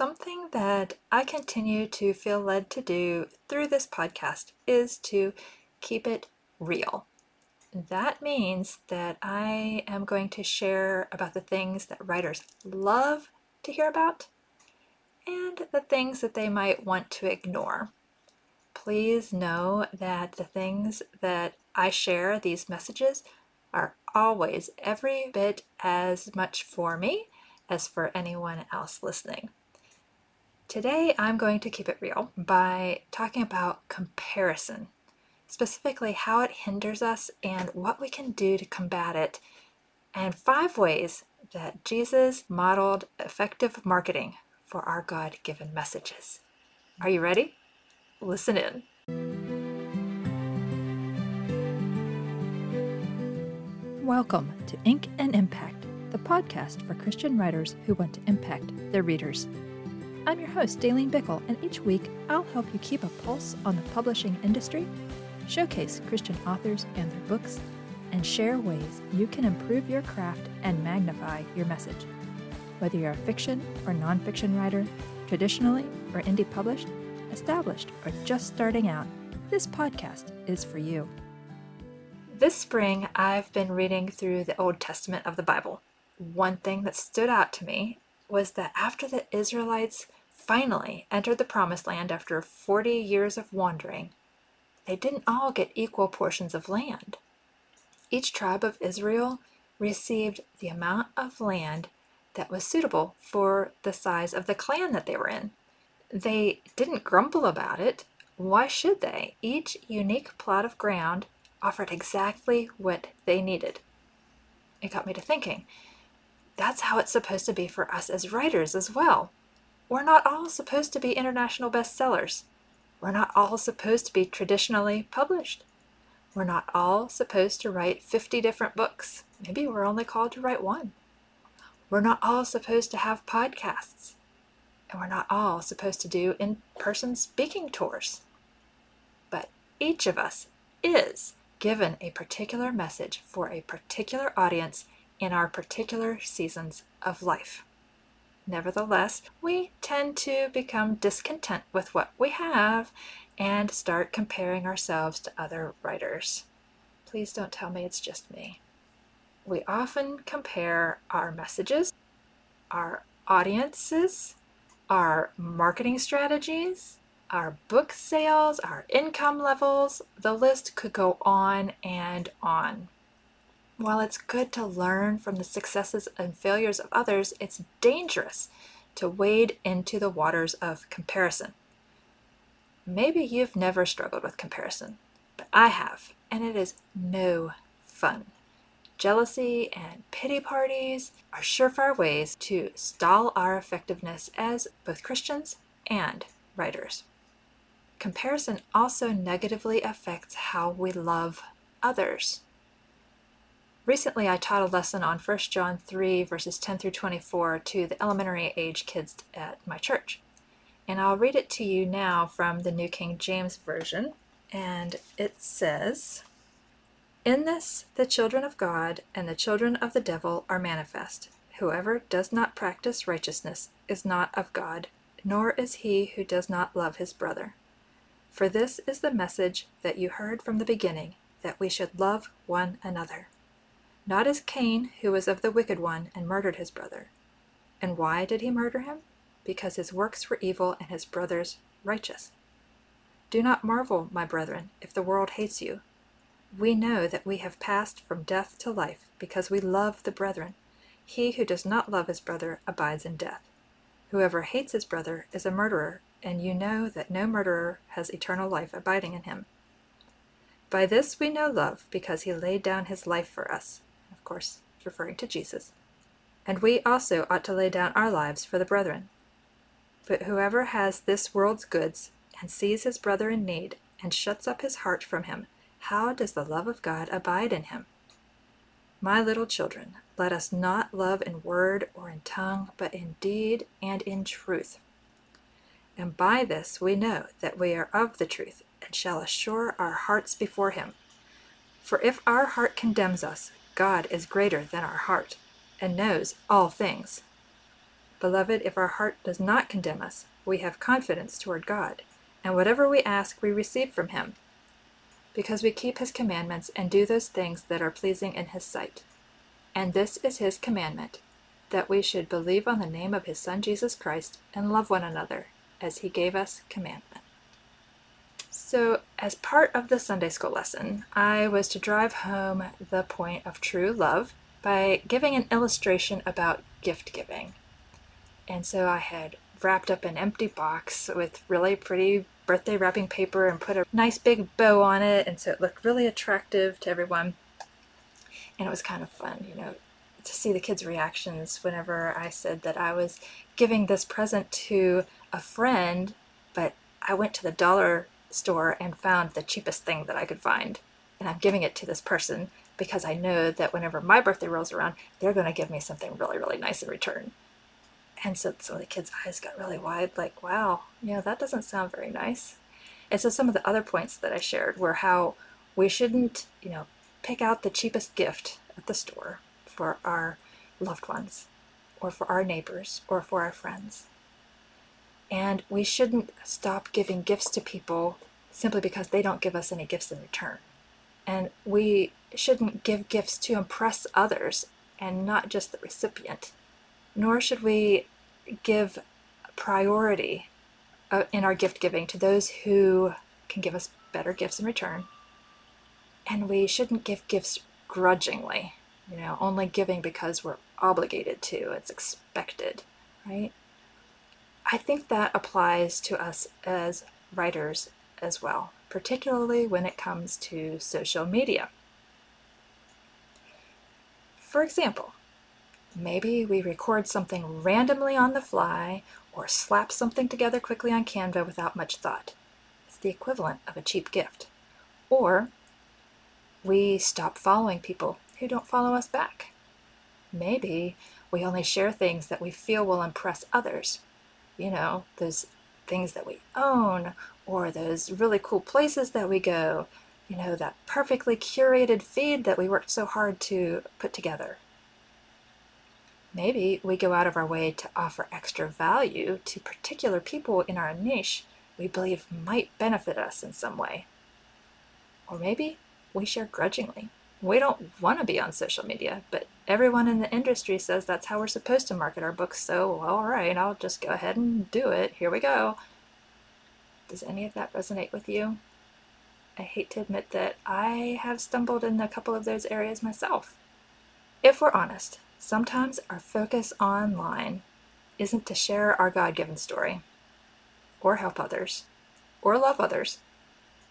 something that I continue to feel led to do through this podcast is to keep it real. That means that I am going to share about the things that writers love to hear about and the things that they might want to ignore. Please know that the things that I share, these messages, are always every bit as much for me as for anyone else listening. Today, I'm going to keep it real by talking about comparison, specifically how it hinders us and what we can do to combat it, and five ways that Jesus modeled effective marketing for our God given messages. Are you ready? Listen in. Welcome to Ink and Impact, the podcast for Christian writers who want to impact their readers. I'm your host, Dalene Bickel, and each week I'll help you keep a pulse on the publishing industry, showcase Christian authors and their books, and share ways you can improve your craft and magnify your message. Whether you're a fiction or nonfiction writer, traditionally or indie published, established or just starting out, this podcast is for you. This spring, I've been reading through the Old Testament of the Bible. One thing that stood out to me was that after the Israelites finally entered the Promised Land after 40 years of wandering, they didn't all get equal portions of land. Each tribe of Israel received the amount of land that was suitable for the size of the clan that they were in. They didn't grumble about it. Why should they? Each unique plot of ground offered exactly what they needed. It got me to thinking that's how it's supposed to be for us as writers as well. We're not all supposed to be international bestsellers. We're not all supposed to be traditionally published. We're not all supposed to write 50 different books. Maybe we're only called to write one. We're not all supposed to have podcasts. And we're not all supposed to do in person speaking tours. But each of us is given a particular message for a particular audience in our particular seasons of life. Nevertheless, we tend to become discontent with what we have and start comparing ourselves to other writers. Please don't tell me it's just me we often compare our messages, our audiences, our marketing strategies, our book sales, our income levels. The list could go on and on. While it's good to learn from the successes and failures of others, it's dangerous to wade into the waters of comparison. Maybe you've never struggled with comparison, but I have, and it is no fun. Jealousy and pity parties are surefire ways to stall our effectiveness as both Christians and writers. Comparison also negatively affects how we love others. Recently, I taught a lesson on 1 John 3, verses 10 through 24 to the elementary age kids at my church. And I'll read it to you now from the New King James Version. And it says, in this the children of God and the children of the devil are manifest. Whoever does not practice righteousness is not of God, nor is he who does not love his brother. For this is the message that you heard from the beginning, that we should love one another. Not as Cain, who was of the wicked one, and murdered his brother. And why did he murder him? Because his works were evil and his brother's righteous. Do not marvel, my brethren, if the world hates you. We know that we have passed from death to life, because we love the brethren. He who does not love his brother abides in death. Whoever hates his brother is a murderer, and you know that no murderer has eternal life abiding in him. By this we know love, because he laid down his life for us. Course, referring to Jesus. And we also ought to lay down our lives for the brethren. But whoever has this world's goods, and sees his brother in need, and shuts up his heart from him, how does the love of God abide in him? My little children, let us not love in word or in tongue, but in deed and in truth. And by this we know that we are of the truth, and shall assure our hearts before him. For if our heart condemns us, God is greater than our heart, and knows all things. Beloved, if our heart does not condemn us, we have confidence toward God, and whatever we ask we receive from him, because we keep his commandments and do those things that are pleasing in his sight. And this is his commandment, that we should believe on the name of his Son Jesus Christ and love one another, as he gave us commandment. So, as part of the Sunday school lesson, I was to drive home the point of true love by giving an illustration about gift giving. And so I had wrapped up an empty box with really pretty birthday wrapping paper and put a nice big bow on it. And so it looked really attractive to everyone. And it was kind of fun, you know, to see the kids' reactions whenever I said that I was giving this present to a friend, but I went to the dollar store and found the cheapest thing that I could find. And I'm giving it to this person because I know that whenever my birthday rolls around, they're going to give me something really, really nice in return. And so some of the kids' eyes got really wide, like, wow, you know, that doesn't sound very nice. And so some of the other points that I shared were how we shouldn't, you know, pick out the cheapest gift at the store for our loved ones, or for our neighbors, or for our friends. And we shouldn't stop giving gifts to people simply because they don't give us any gifts in return. And we shouldn't give gifts to impress others and not just the recipient nor should we give priority uh, in our gift giving to those who can give us better gifts in return. And we shouldn't give gifts grudgingly, you know, only giving because we're obligated to, it's expected, right? I think that applies to us as writers as well, particularly when it comes to social media. For example, Maybe we record something randomly on the fly or slap something together quickly on Canva without much thought. It's the equivalent of a cheap gift. Or we stop following people who don't follow us back. Maybe we only share things that we feel will impress others. You know, those things that we own or those really cool places that we go. You know, that perfectly curated feed that we worked so hard to put together. Maybe we go out of our way to offer extra value to particular people in our niche we believe might benefit us in some way. Or maybe we share grudgingly. We don't want to be on social media, but everyone in the industry says that's how we're supposed to market our books, so all right, I'll just go ahead and do it. Here we go. Does any of that resonate with you? I hate to admit that I have stumbled in a couple of those areas myself. If we're honest, Sometimes our focus online isn't to share our God given story, or help others, or love others,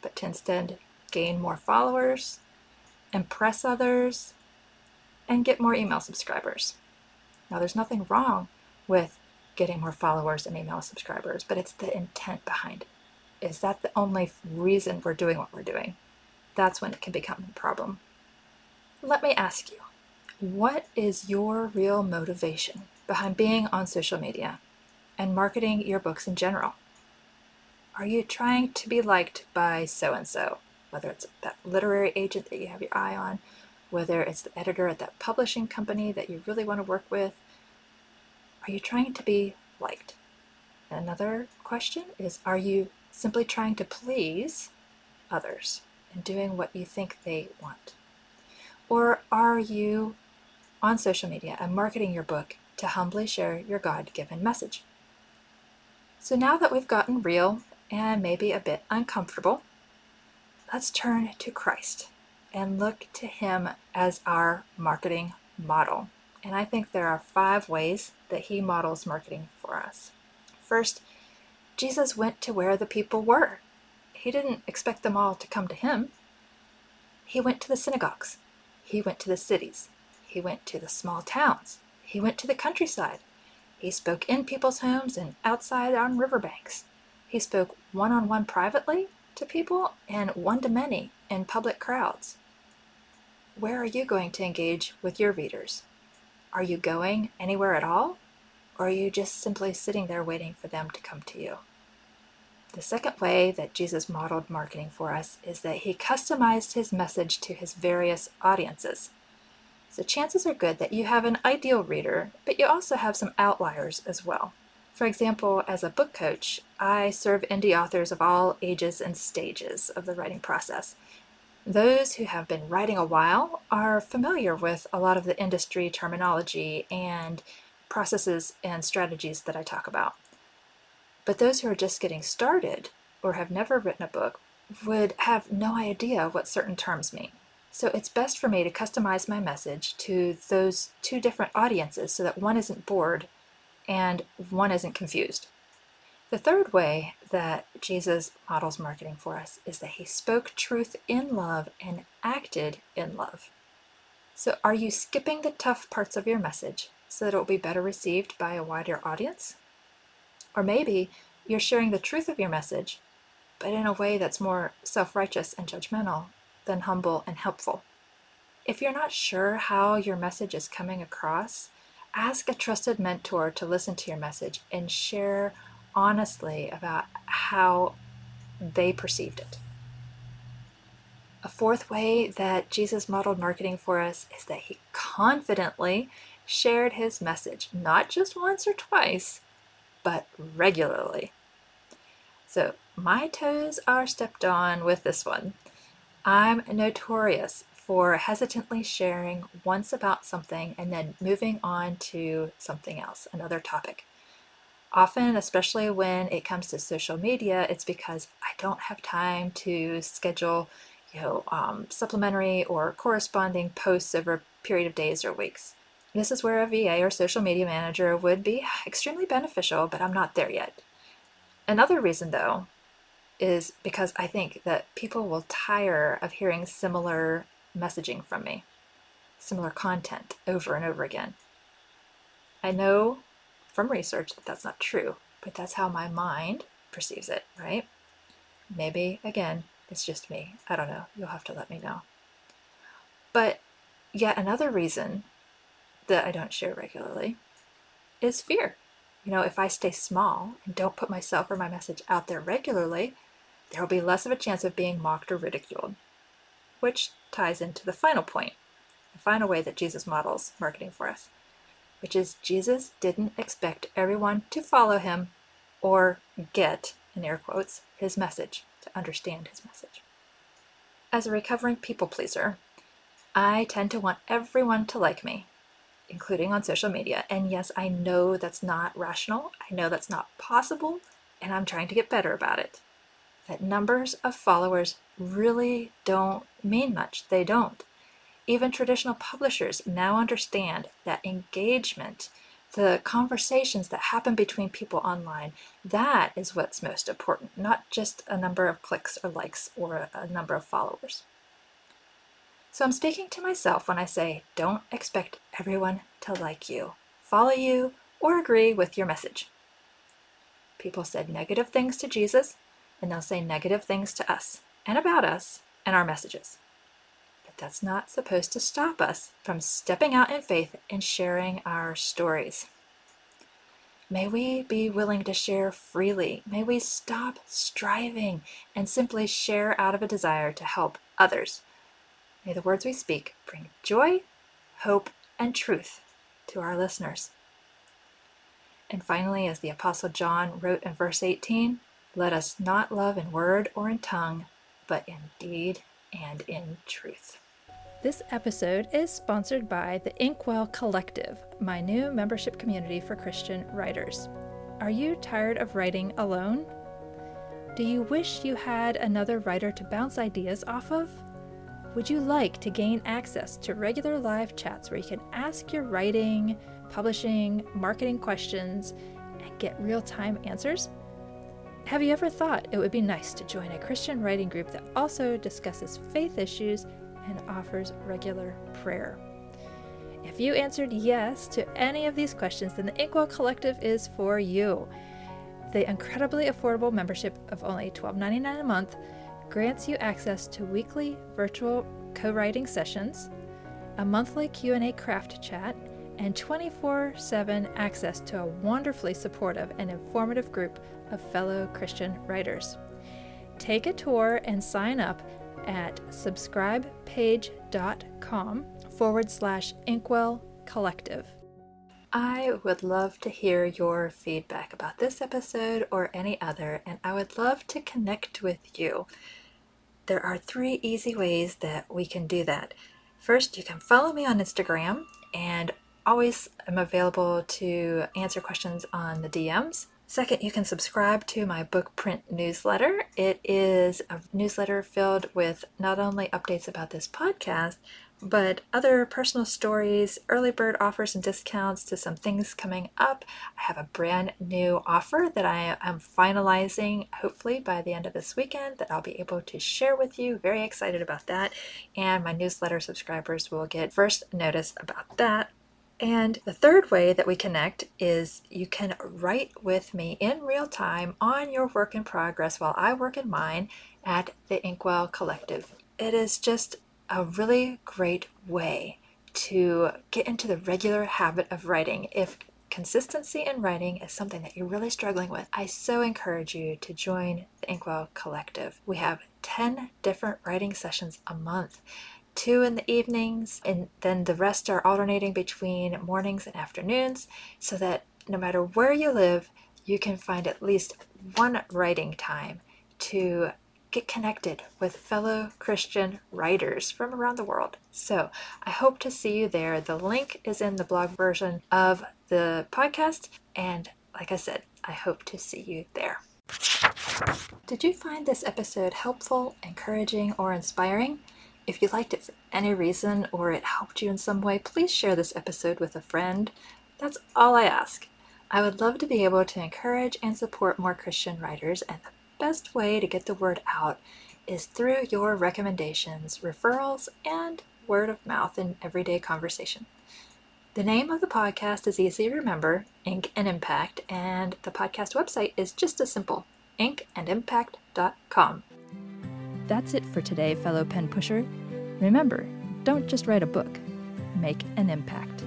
but to instead gain more followers, impress others, and get more email subscribers. Now, there's nothing wrong with getting more followers and email subscribers, but it's the intent behind it. Is that the only reason we're doing what we're doing? That's when it can become a problem. Let me ask you what is your real motivation behind being on social media and marketing your books in general? Are you trying to be liked by so and so, whether it's that literary agent that you have your eye on, whether it's the editor at that publishing company that you really want to work with? Are you trying to be liked? Another question is Are you simply trying to please others and doing what you think they want? Or are you on social media and marketing your book to humbly share your God given message. So now that we've gotten real and maybe a bit uncomfortable, let's turn to Christ and look to Him as our marketing model. And I think there are five ways that He models marketing for us. First, Jesus went to where the people were. He didn't expect them all to come to Him. He went to the synagogues, He went to the cities, he went to the small towns. He went to the countryside. He spoke in people's homes and outside on riverbanks. He spoke one on one privately to people and one to many in public crowds. Where are you going to engage with your readers? Are you going anywhere at all? Or are you just simply sitting there waiting for them to come to you? The second way that Jesus modeled marketing for us is that he customized his message to his various audiences. So chances are good that you have an ideal reader, but you also have some outliers as well. For example, as a book coach, I serve indie authors of all ages and stages of the writing process. Those who have been writing a while are familiar with a lot of the industry terminology and processes and strategies that I talk about. But those who are just getting started or have never written a book would have no idea what certain terms mean. So it's best for me to customize my message to those two different audiences so that one isn't bored and one isn't confused. The third way that Jesus models marketing for us is that he spoke truth in love and acted in love. So, are you skipping the tough parts of your message so that it will be better received by a wider audience? Or maybe you're sharing the truth of your message, but in a way that's more self righteous and judgmental than humble and helpful. If you're not sure how your message is coming across, ask a trusted mentor to listen to your message and share honestly about how they perceived it. A fourth way that Jesus modeled marketing for us is that he confidently shared his message, not just once or twice, but regularly. So my toes are stepped on with this one. I'm notorious for hesitantly sharing once about something and then moving on to something else, another topic. Often, especially when it comes to social media, it's because I don't have time to schedule, you know, um, supplementary or corresponding posts over a period of days or weeks. This is where a VA or social media manager would be extremely beneficial, but I'm not there yet. Another reason, though, is because I think that people will tire of hearing similar messaging from me, similar content over and over again. I know from research that that's not true, but that's how my mind perceives it, right? Maybe, again, it's just me. I don't know. You'll have to let me know. But yet another reason that I don't share regularly is fear. You know, if I stay small and don't put myself or my message out there regularly, there will be less of a chance of being mocked or ridiculed. Which ties into the final point, the final way that Jesus models marketing for us, which is Jesus didn't expect everyone to follow him or get, in air quotes, his message, to understand his message. As a recovering people pleaser, I tend to want everyone to like me, including on social media. And yes, I know that's not rational. I know that's not possible, and I'm trying to get better about it that numbers of followers really don't mean much. They don't. Even traditional publishers now understand that engagement, the conversations that happen between people online, that is what's most important, not just a number of clicks or likes or a number of followers. So I'm speaking to myself when I say, don't expect everyone to like you, follow you, or agree with your message. People said negative things to Jesus, and they'll say negative things to us and about us and our messages. But that's not supposed to stop us from stepping out in faith and sharing our stories. May we be willing to share freely. May we stop striving and simply share out of a desire to help others. May the words we speak bring joy, hope, and truth to our listeners. And finally, as the Apostle John wrote in verse 18, let us not love in word or in tongue, but in deed and in truth. This episode is sponsored by the Inkwell Collective, my new membership community for Christian writers. Are you tired of writing alone? Do you wish you had another writer to bounce ideas off of? Would you like to gain access to regular live chats where you can ask your writing, publishing, marketing questions and get real time answers? Have you ever thought it would be nice to join a Christian writing group that also discusses faith issues and offers regular prayer? If you answered yes to any of these questions, then the Inkwell Collective is for you. The incredibly affordable membership of only $12.99 a month grants you access to weekly virtual co-writing sessions, a monthly Q&A craft chat, and 24/7 access to a wonderfully supportive and informative group of fellow Christian writers. Take a tour and sign up at subscribepage.com forward slash Inkwell Collective. I would love to hear your feedback about this episode or any other, and I would love to connect with you. There are three easy ways that we can do that. First, you can follow me on Instagram, and always am available to answer questions on the DMs. Second, you can subscribe to my book print newsletter. It is a newsletter filled with not only updates about this podcast, but other personal stories, early bird offers and discounts to some things coming up. I have a brand new offer that I am finalizing hopefully by the end of this weekend that I'll be able to share with you. Very excited about that. And my newsletter subscribers will get first notice about that. And the third way that we connect is you can write with me in real time on your work in progress while I work in mine at the Inkwell Collective. It is just a really great way to get into the regular habit of writing. If consistency in writing is something that you're really struggling with, I so encourage you to join the Inkwell Collective. We have 10 different writing sessions a month. Two in the evenings, and then the rest are alternating between mornings and afternoons, so that no matter where you live, you can find at least one writing time to get connected with fellow Christian writers from around the world. So I hope to see you there. The link is in the blog version of the podcast. And like I said, I hope to see you there. Did you find this episode helpful, encouraging, or inspiring? If you liked it for any reason or it helped you in some way, please share this episode with a friend. That's all I ask. I would love to be able to encourage and support more Christian writers, and the best way to get the word out is through your recommendations, referrals, and word of mouth in everyday conversation. The name of the podcast is easy to remember Ink and Impact, and the podcast website is just as simple inkandimpact.com. That's it for today, fellow pen pusher. Remember, don't just write a book, make an impact.